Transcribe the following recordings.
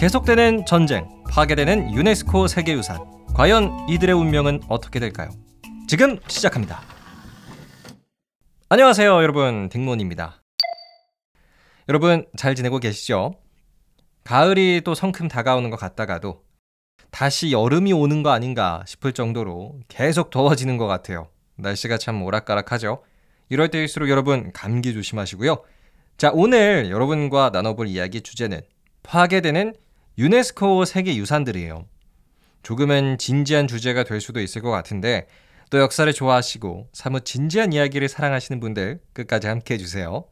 계속되는 전쟁, 파괴되는 유네스코 세계유산. 과연 이들의 운명은 어떻게 될까요? 지금 시작합니다. 안녕하세요, 여러분. 딩몬입니다. 여러분 잘 지내고 계시죠? 가을이 또 성큼 다가오는 것 같다가도 다시 여름이 오는 거 아닌가 싶을 정도로 계속 더워지는 것 같아요. 날씨가 참 오락가락하죠. 이럴 때일수록 여러분 감기 조심하시고요. 자, 오늘 여러분과 나눠볼 이야기 주제는 파괴되는 유네스코 세계 유산들이에요. 조금은 진지한 주제가 될 수도 있을 것 같은데 또 역사를 좋아하시고 사뭇 진지한 이야기를 사랑하시는 분들 끝까지 함께 해주세요.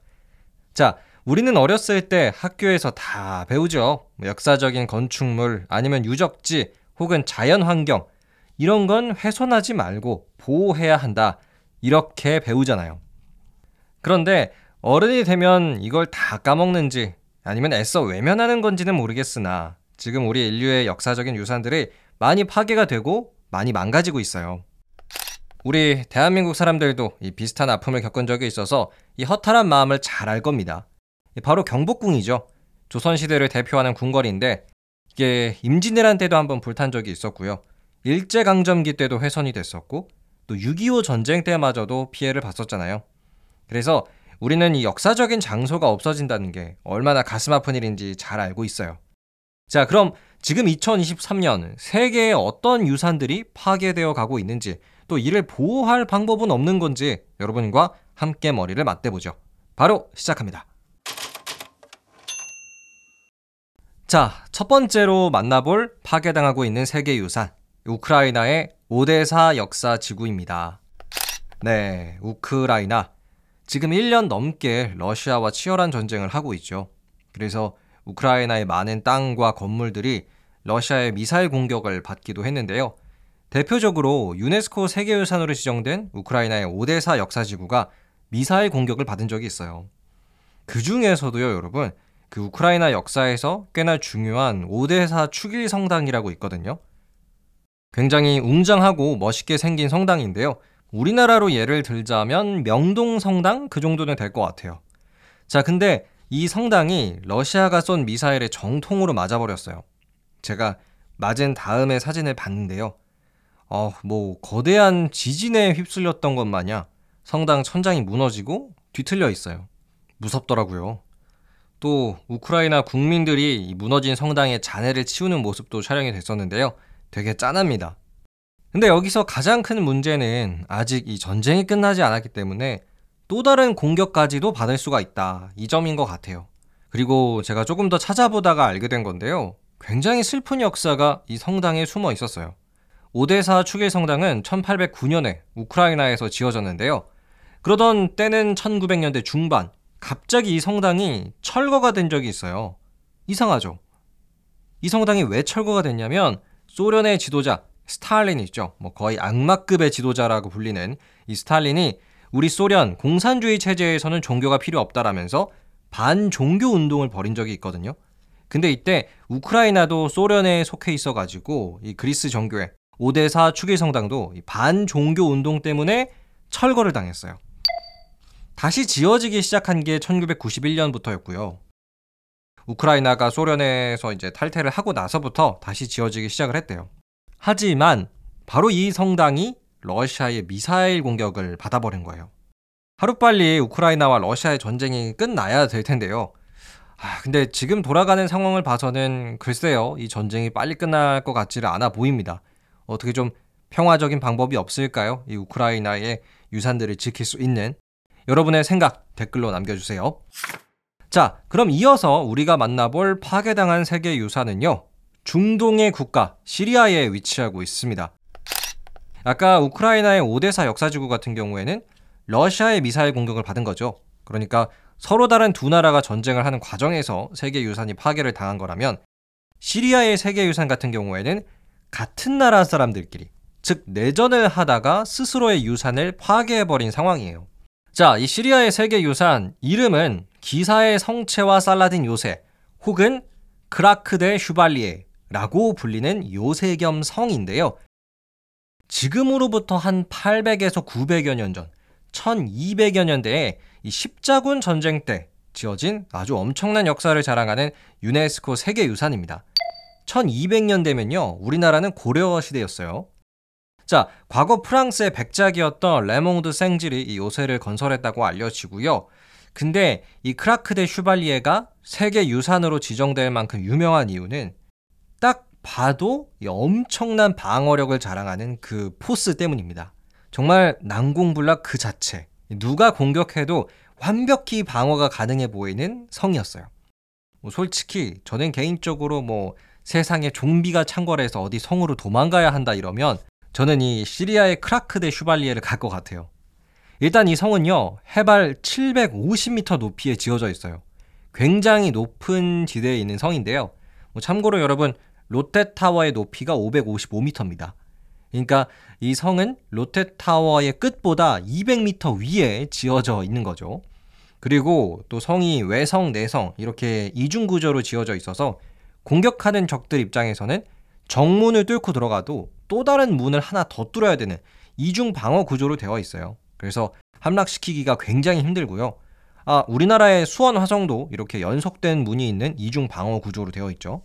자, 우리는 어렸을 때 학교에서 다 배우죠. 뭐 역사적인 건축물 아니면 유적지 혹은 자연 환경 이런 건 훼손하지 말고 보호해야 한다. 이렇게 배우잖아요. 그런데 어른이 되면 이걸 다 까먹는지 아니면 애써 외면하는 건지는 모르겠으나 지금 우리 인류의 역사적인 유산들이 많이 파괴가 되고 많이 망가지고 있어요. 우리 대한민국 사람들도 이 비슷한 아픔을 겪은 적이 있어서 이 허탈한 마음을 잘 알 겁니다. 바로 경복궁이죠. 조선시대를 대표하는 궁궐인데 이게 임진왜란 때도 한번 불탄 적이 있었고요. 일제강점기 때도 훼손이 됐었고 또 6.25 전쟁 때마저도 피해를 봤었잖아요. 그래서 우리는 이 역사적인 장소가 없어진다는 게 얼마나 가슴 아픈 일인지 잘 알고 있어요. 자, 그럼 지금 2023년 세계의 어떤 유산들이 파괴되어 가고 있는지 또 이를 보호할 방법은 없는 건지 여러분과 함께 머리를 맞대보죠. 바로 시작합니다. 자, 첫 번째로 만나볼 파괴당하고 있는 세계 유산, 우크라이나의 오데사 역사 지구입니다. 네, 우크라이나. 지금 1년 넘게 러시아와 치열한 전쟁을 하고 있죠. 그래서 우크라이나의 많은 땅과 건물들이 러시아의 미사일 공격을 받기도 했는데요. 대표적으로 유네스코 세계유산으로 지정된 우크라이나의 오데사 역사지구가 미사일 공격을 받은 적이 있어요. 그 중에서도요, 여러분, 그 우크라이나 역사에서 꽤나 중요한 오데사 축일 성당이라고 있거든요. 굉장히 웅장하고 멋있게 생긴 성당인데요. 우리나라로 예를 들자면 명동 성당 그 정도는 될 것 같아요. 자, 근데 이 성당이 러시아가 쏜 미사일에 정통으로 맞아버렸어요. 제가 맞은 다음에 사진을 봤는데요. 어, 뭐 거대한 지진에 휩쓸렸던 것 마냥 성당 천장이 무너지고 뒤틀려 있어요. 무섭더라고요. 또 우크라이나 국민들이 무너진 성당의 잔해를 치우는 모습도 촬영이 됐었는데요. 되게 짠합니다. 근데 여기서 가장 큰 문제는 아직 이 전쟁이 끝나지 않았기 때문에 또 다른 공격까지도 받을 수가 있다. 이 점인 것 같아요. 그리고 제가 조금 더 찾아보다가 알게 된 건데요. 굉장히 슬픈 역사가 이 성당에 숨어 있었어요. 오데사 축일 성당은 1809년에 우크라이나에서 지어졌는데요. 그러던 때는 1900년대 중반, 갑자기 이 성당이 철거가 된 적이 있어요. 이상하죠? 이 성당이 왜 철거가 됐냐면 소련의 지도자 스탈린 있죠. 뭐 거의 악마급의 지도자라고 불리는 이 스탈린이 우리 소련 공산주의 체제에서는 종교가 필요 없다라면서 반종교 운동을 벌인 적이 있거든요. 근데 이때 우크라이나도 소련에 속해 있어가지고 이 그리스 정교회 오데사 축일 성당도 반종교 운동 때문에 철거를 당했어요. 다시 지어지기 시작한 게 1991년부터였고요. 우크라이나가 소련에서 이제 탈퇴를 하고 나서부터 다시 지어지기 시작을 했대요. 하지만 바로 이 성당이 러시아의 미사일 공격을 받아버린 거예요. 하루빨리 우크라이나와 러시아의 전쟁이 끝나야 될 텐데요. 아, 근데 지금 돌아가는 상황을 봐서는 글쎄요, 이 전쟁이 빨리 끝날 것 같지를 않아 보입니다. 어떻게 좀 평화적인 방법이 없을까요? 이 우크라이나의 유산들을 지킬 수 있는 여러분의 생각 댓글로 남겨주세요. 자, 그럼 이어서 우리가 만나볼 파괴당한 세계 유산은요. 중동의 국가 시리아에 위치하고 있습니다. 아까 우크라이나의 오데사 역사지구 같은 경우에는 러시아의 미사일 공격을 받은 거죠. 그러니까 서로 다른 두 나라가 전쟁을 하는 과정에서 세계 유산이 파괴를 당한 거라면 시리아의 세계 유산 같은 경우에는 같은 나라 사람들끼리 즉 내전을 하다가 스스로의 유산을 파괴해버린 상황이에요. 자, 이 시리아의 세계 유산 이름은 기사의 성체와 살라딘 요새 혹은 크라크데 슈발리에 라고 불리는 요새 겸 성인데요. 지금으로부터 한 800에서 900여 년 전, 1200여 년대에 이 십자군 전쟁 때 지어진 아주 엄청난 역사를 자랑하는 유네스코 세계유산입니다. 1200년 되면요. 우리나라는 고려 시대였어요. 자, 과거 프랑스의 백작이었던 레몽 드 생질이 이 요새를 건설했다고 알려지고요. 근데 이 크라크 데 슈발리에가 세계 유산으로 지정될 만큼 유명한 이유는 딱 봐도 엄청난 방어력을 자랑하는 그 포스 때문입니다. 정말 난공불락 그 자체. 누가 공격해도 완벽히 방어가 가능해 보이는 성이었어요. 뭐 솔직히 저는 개인적으로 뭐 세상에 좀비가 창궐해서 어디 성으로 도망가야 한다 이러면 저는 이 시리아의 크라크 데 슈발리에를 갈 것 같아요. 일단 이 성은요, 해발 750m 높이에 지어져 있어요. 굉장히 높은 지대에 있는 성인데요. 뭐 참고로 여러분, 롯데타워의 높이가 555m입니다. 그러니까 이 성은 롯데타워의 끝보다 200m 위에 지어져 있는 거죠. 그리고 또 성이 외성, 내성 이렇게 이중 구조로 지어져 있어서 공격하는 적들 입장에서는 정문을 뚫고 들어가도 또 다른 문을 하나 더 뚫어야 되는 이중 방어 구조로 되어 있어요. 그래서 함락시키기가 굉장히 힘들고요. 아, 우리나라의 수원 화성도 이렇게 연속된 문이 있는 이중 방어 구조로 되어 있죠.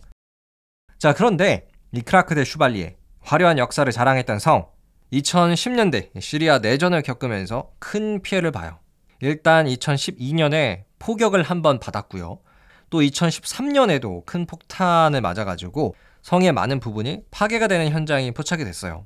자, 그런데 이 크라크 데 슈발리에 화려한 역사를 자랑했던 성 2010년대 시리아 내전을 겪으면서 큰 피해를 봐요. 일단 2012년에 포격을 한 번 받았고요. 또 2013년에도 큰 폭탄을 맞아가지고 성의 많은 부분이 파괴가 되는 현장이 포착이 됐어요.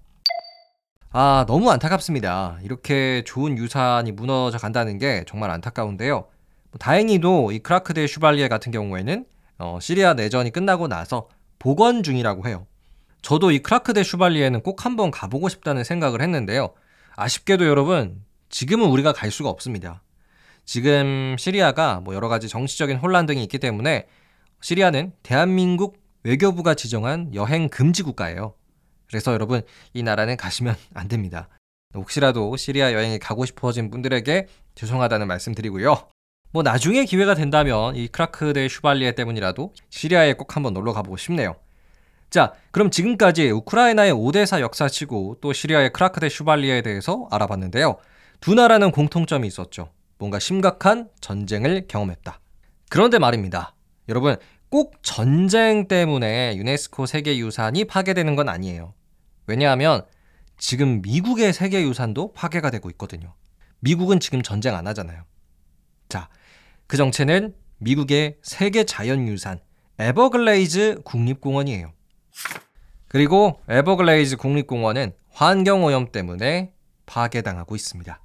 아, 너무 안타깝습니다. 이렇게 좋은 유산이 무너져 간다는 게 정말 안타까운데요. 뭐 다행히도 이 크라크 데 슈발리에 같은 경우에는 어, 시리아 내전이 끝나고 나서 복원 중이라고 해요. 저도 이 크라크 데 슈발리에는 꼭 한번 가보고 싶다는 생각을 했는데요. 아쉽게도 여러분, 지금은 우리가 갈 수가 없습니다. 지금 시리아가 뭐 여러 가지 정치적인 혼란 등이 있기 때문에 시리아는 대한민국 외교부가 지정한 여행 금지 국가예요. 그래서 여러분 이 나라는 가시면 안 됩니다. 혹시라도 시리아 여행에 가고 싶어진 분들에게 죄송하다는 말씀 드리고요. 뭐 나중에 기회가 된다면 이 크라크 데 슈발리에 때문이라도 시리아에 꼭 한번 놀러 가보고 싶네요. 자, 그럼 지금까지 우크라이나의 오데사 역사지구 또 시리아의 크라크 데 슈발리에 대해서 알아봤는데요. 두 나라는 공통점이 있었죠. 뭔가 심각한 전쟁을 경험했다. 그런데 말입니다. 여러분, 꼭 전쟁 때문에 유네스코 세계유산이 파괴되는 건 아니에요. 왜냐하면 지금 미국의 세계유산도 파괴가 되고 있거든요. 미국은 지금 전쟁 안 하잖아요. 자, 그 정체는 미국의 세계 자연유산 에버글레이즈 국립공원이에요. 그리고 에버글레이즈 국립공원은 환경오염 때문에 파괴당하고 있습니다.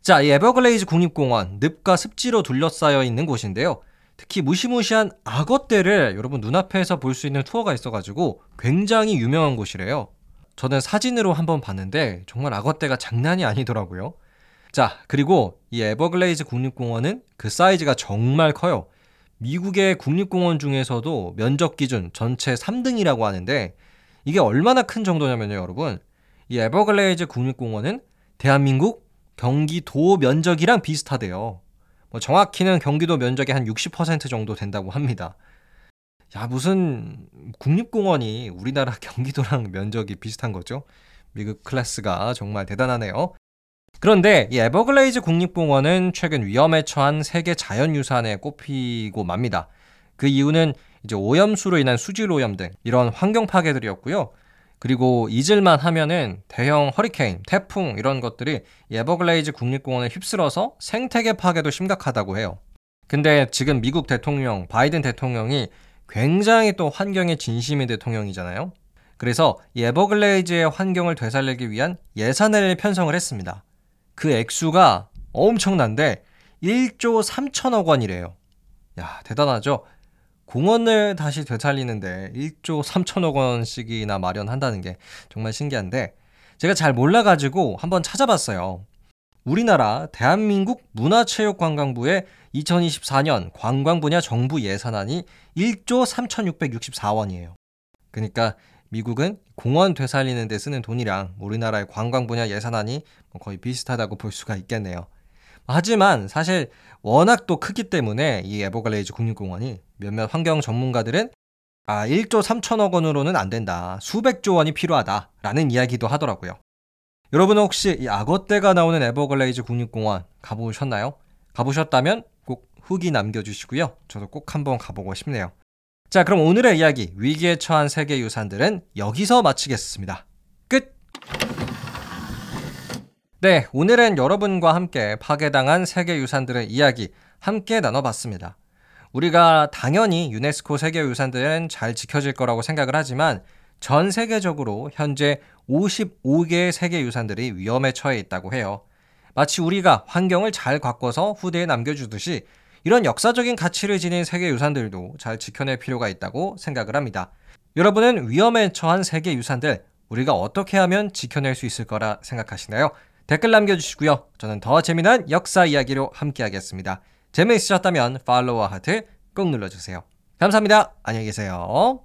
자, 이 에버글레이즈 국립공원 늪과 습지로 둘러싸여 있는 곳인데요. 특히 무시무시한 악어떼를 여러분 눈앞에서 볼 수 있는 투어가 있어가지고 굉장히 유명한 곳이래요. 저는 사진으로 한번 봤는데 정말 악어떼가 장난이 아니더라고요. 자, 그리고 이 에버글레이즈 국립공원은 그 사이즈가 정말 커요. 미국의 국립공원 중에서도 면적 기준 전체 3등이라고 하는데 이게 얼마나 큰 정도냐면요, 여러분. 이 에버글레이즈 국립공원은 대한민국 경기도 면적이랑 비슷하대요. 뭐 정확히는 경기도 면적의 한 60% 정도 된다고 합니다. 야, 무슨 국립공원이 우리나라 경기도랑 면적이 비슷한 거죠? 미국 클래스가 정말 대단하네요. 그런데 이 에버글레이즈 국립공원은 최근 위험에 처한 세계 자연유산에 꼽히고 맙니다. 그 이유는 이제 오염수로 인한 수질 오염 등 이런 환경 파괴들이었고요. 그리고 잊을만 하면은 대형 허리케인, 태풍 이런 것들이 에버글레이즈 국립공원을 휩쓸어서 생태계 파괴도 심각하다고 해요. 근데 지금 미국 대통령 바이든 대통령이 굉장히 또 환경에 진심인 대통령이잖아요. 그래서 에버글레이즈의 환경을 되살리기 위한 예산을 편성을 했습니다. 그 액수가 엄청난데 1조 3천억 원이래요. 야, 대단하죠? 공원을 다시 되살리는데 1조 3천억 원씩이나 마련한다는 게 정말 신기한데 제가 잘 몰라가지고 한번 찾아봤어요. 우리나라 대한민국 문화체육관광부의 2024년 관광 분야 정부 예산안이 1조 3,664원이에요. 그러니까 미국은 공원 되살리는 데 쓰는 돈이랑 우리나라의 관광 분야 예산안이 뭐 거의 비슷하다고 볼 수가 있겠네요. 하지만 사실 워낙 또 크기 때문에 이 에버글레이즈 국립공원이 몇몇 환경 전문가들은 아, 1조 3천억 원으로는 안 된다. 수백조 원이 필요하다라는 이야기도 하더라고요. 여러분은 혹시 이 악어떼가 나오는 에버글레이즈 국립공원 가보셨나요? 가보셨다면 꼭 후기 남겨주시고요. 저도 꼭 한번 가보고 싶네요. 자, 그럼 오늘의 이야기 위기에 처한 세계 유산들은 여기서 마치겠습니다. 끝. 네, 오늘은 여러분과 함께 파괴당한 세계 유산들의 이야기 함께 나눠봤습니다. 우리가 당연히 유네스코 세계 유산들은 잘 지켜질 거라고 생각을 하지만 전 세계적으로 현재 55개의 세계 유산들이 위험에 처해 있다고 해요. 마치 우리가 환경을 잘 가꿔서 후대에 남겨주듯이 이런 역사적인 가치를 지닌 세계 유산들도 잘 지켜낼 필요가 있다고 생각을 합니다. 여러분은 위험에 처한 세계 유산들 우리가 어떻게 하면 지켜낼 수 있을 거라 생각하시나요? 댓글 남겨주시고요. 저는 더 재미난 역사 이야기로 함께하겠습니다. 재미있으셨다면 팔로우와 하트 꼭 눌러주세요. 감사합니다. 안녕히 계세요.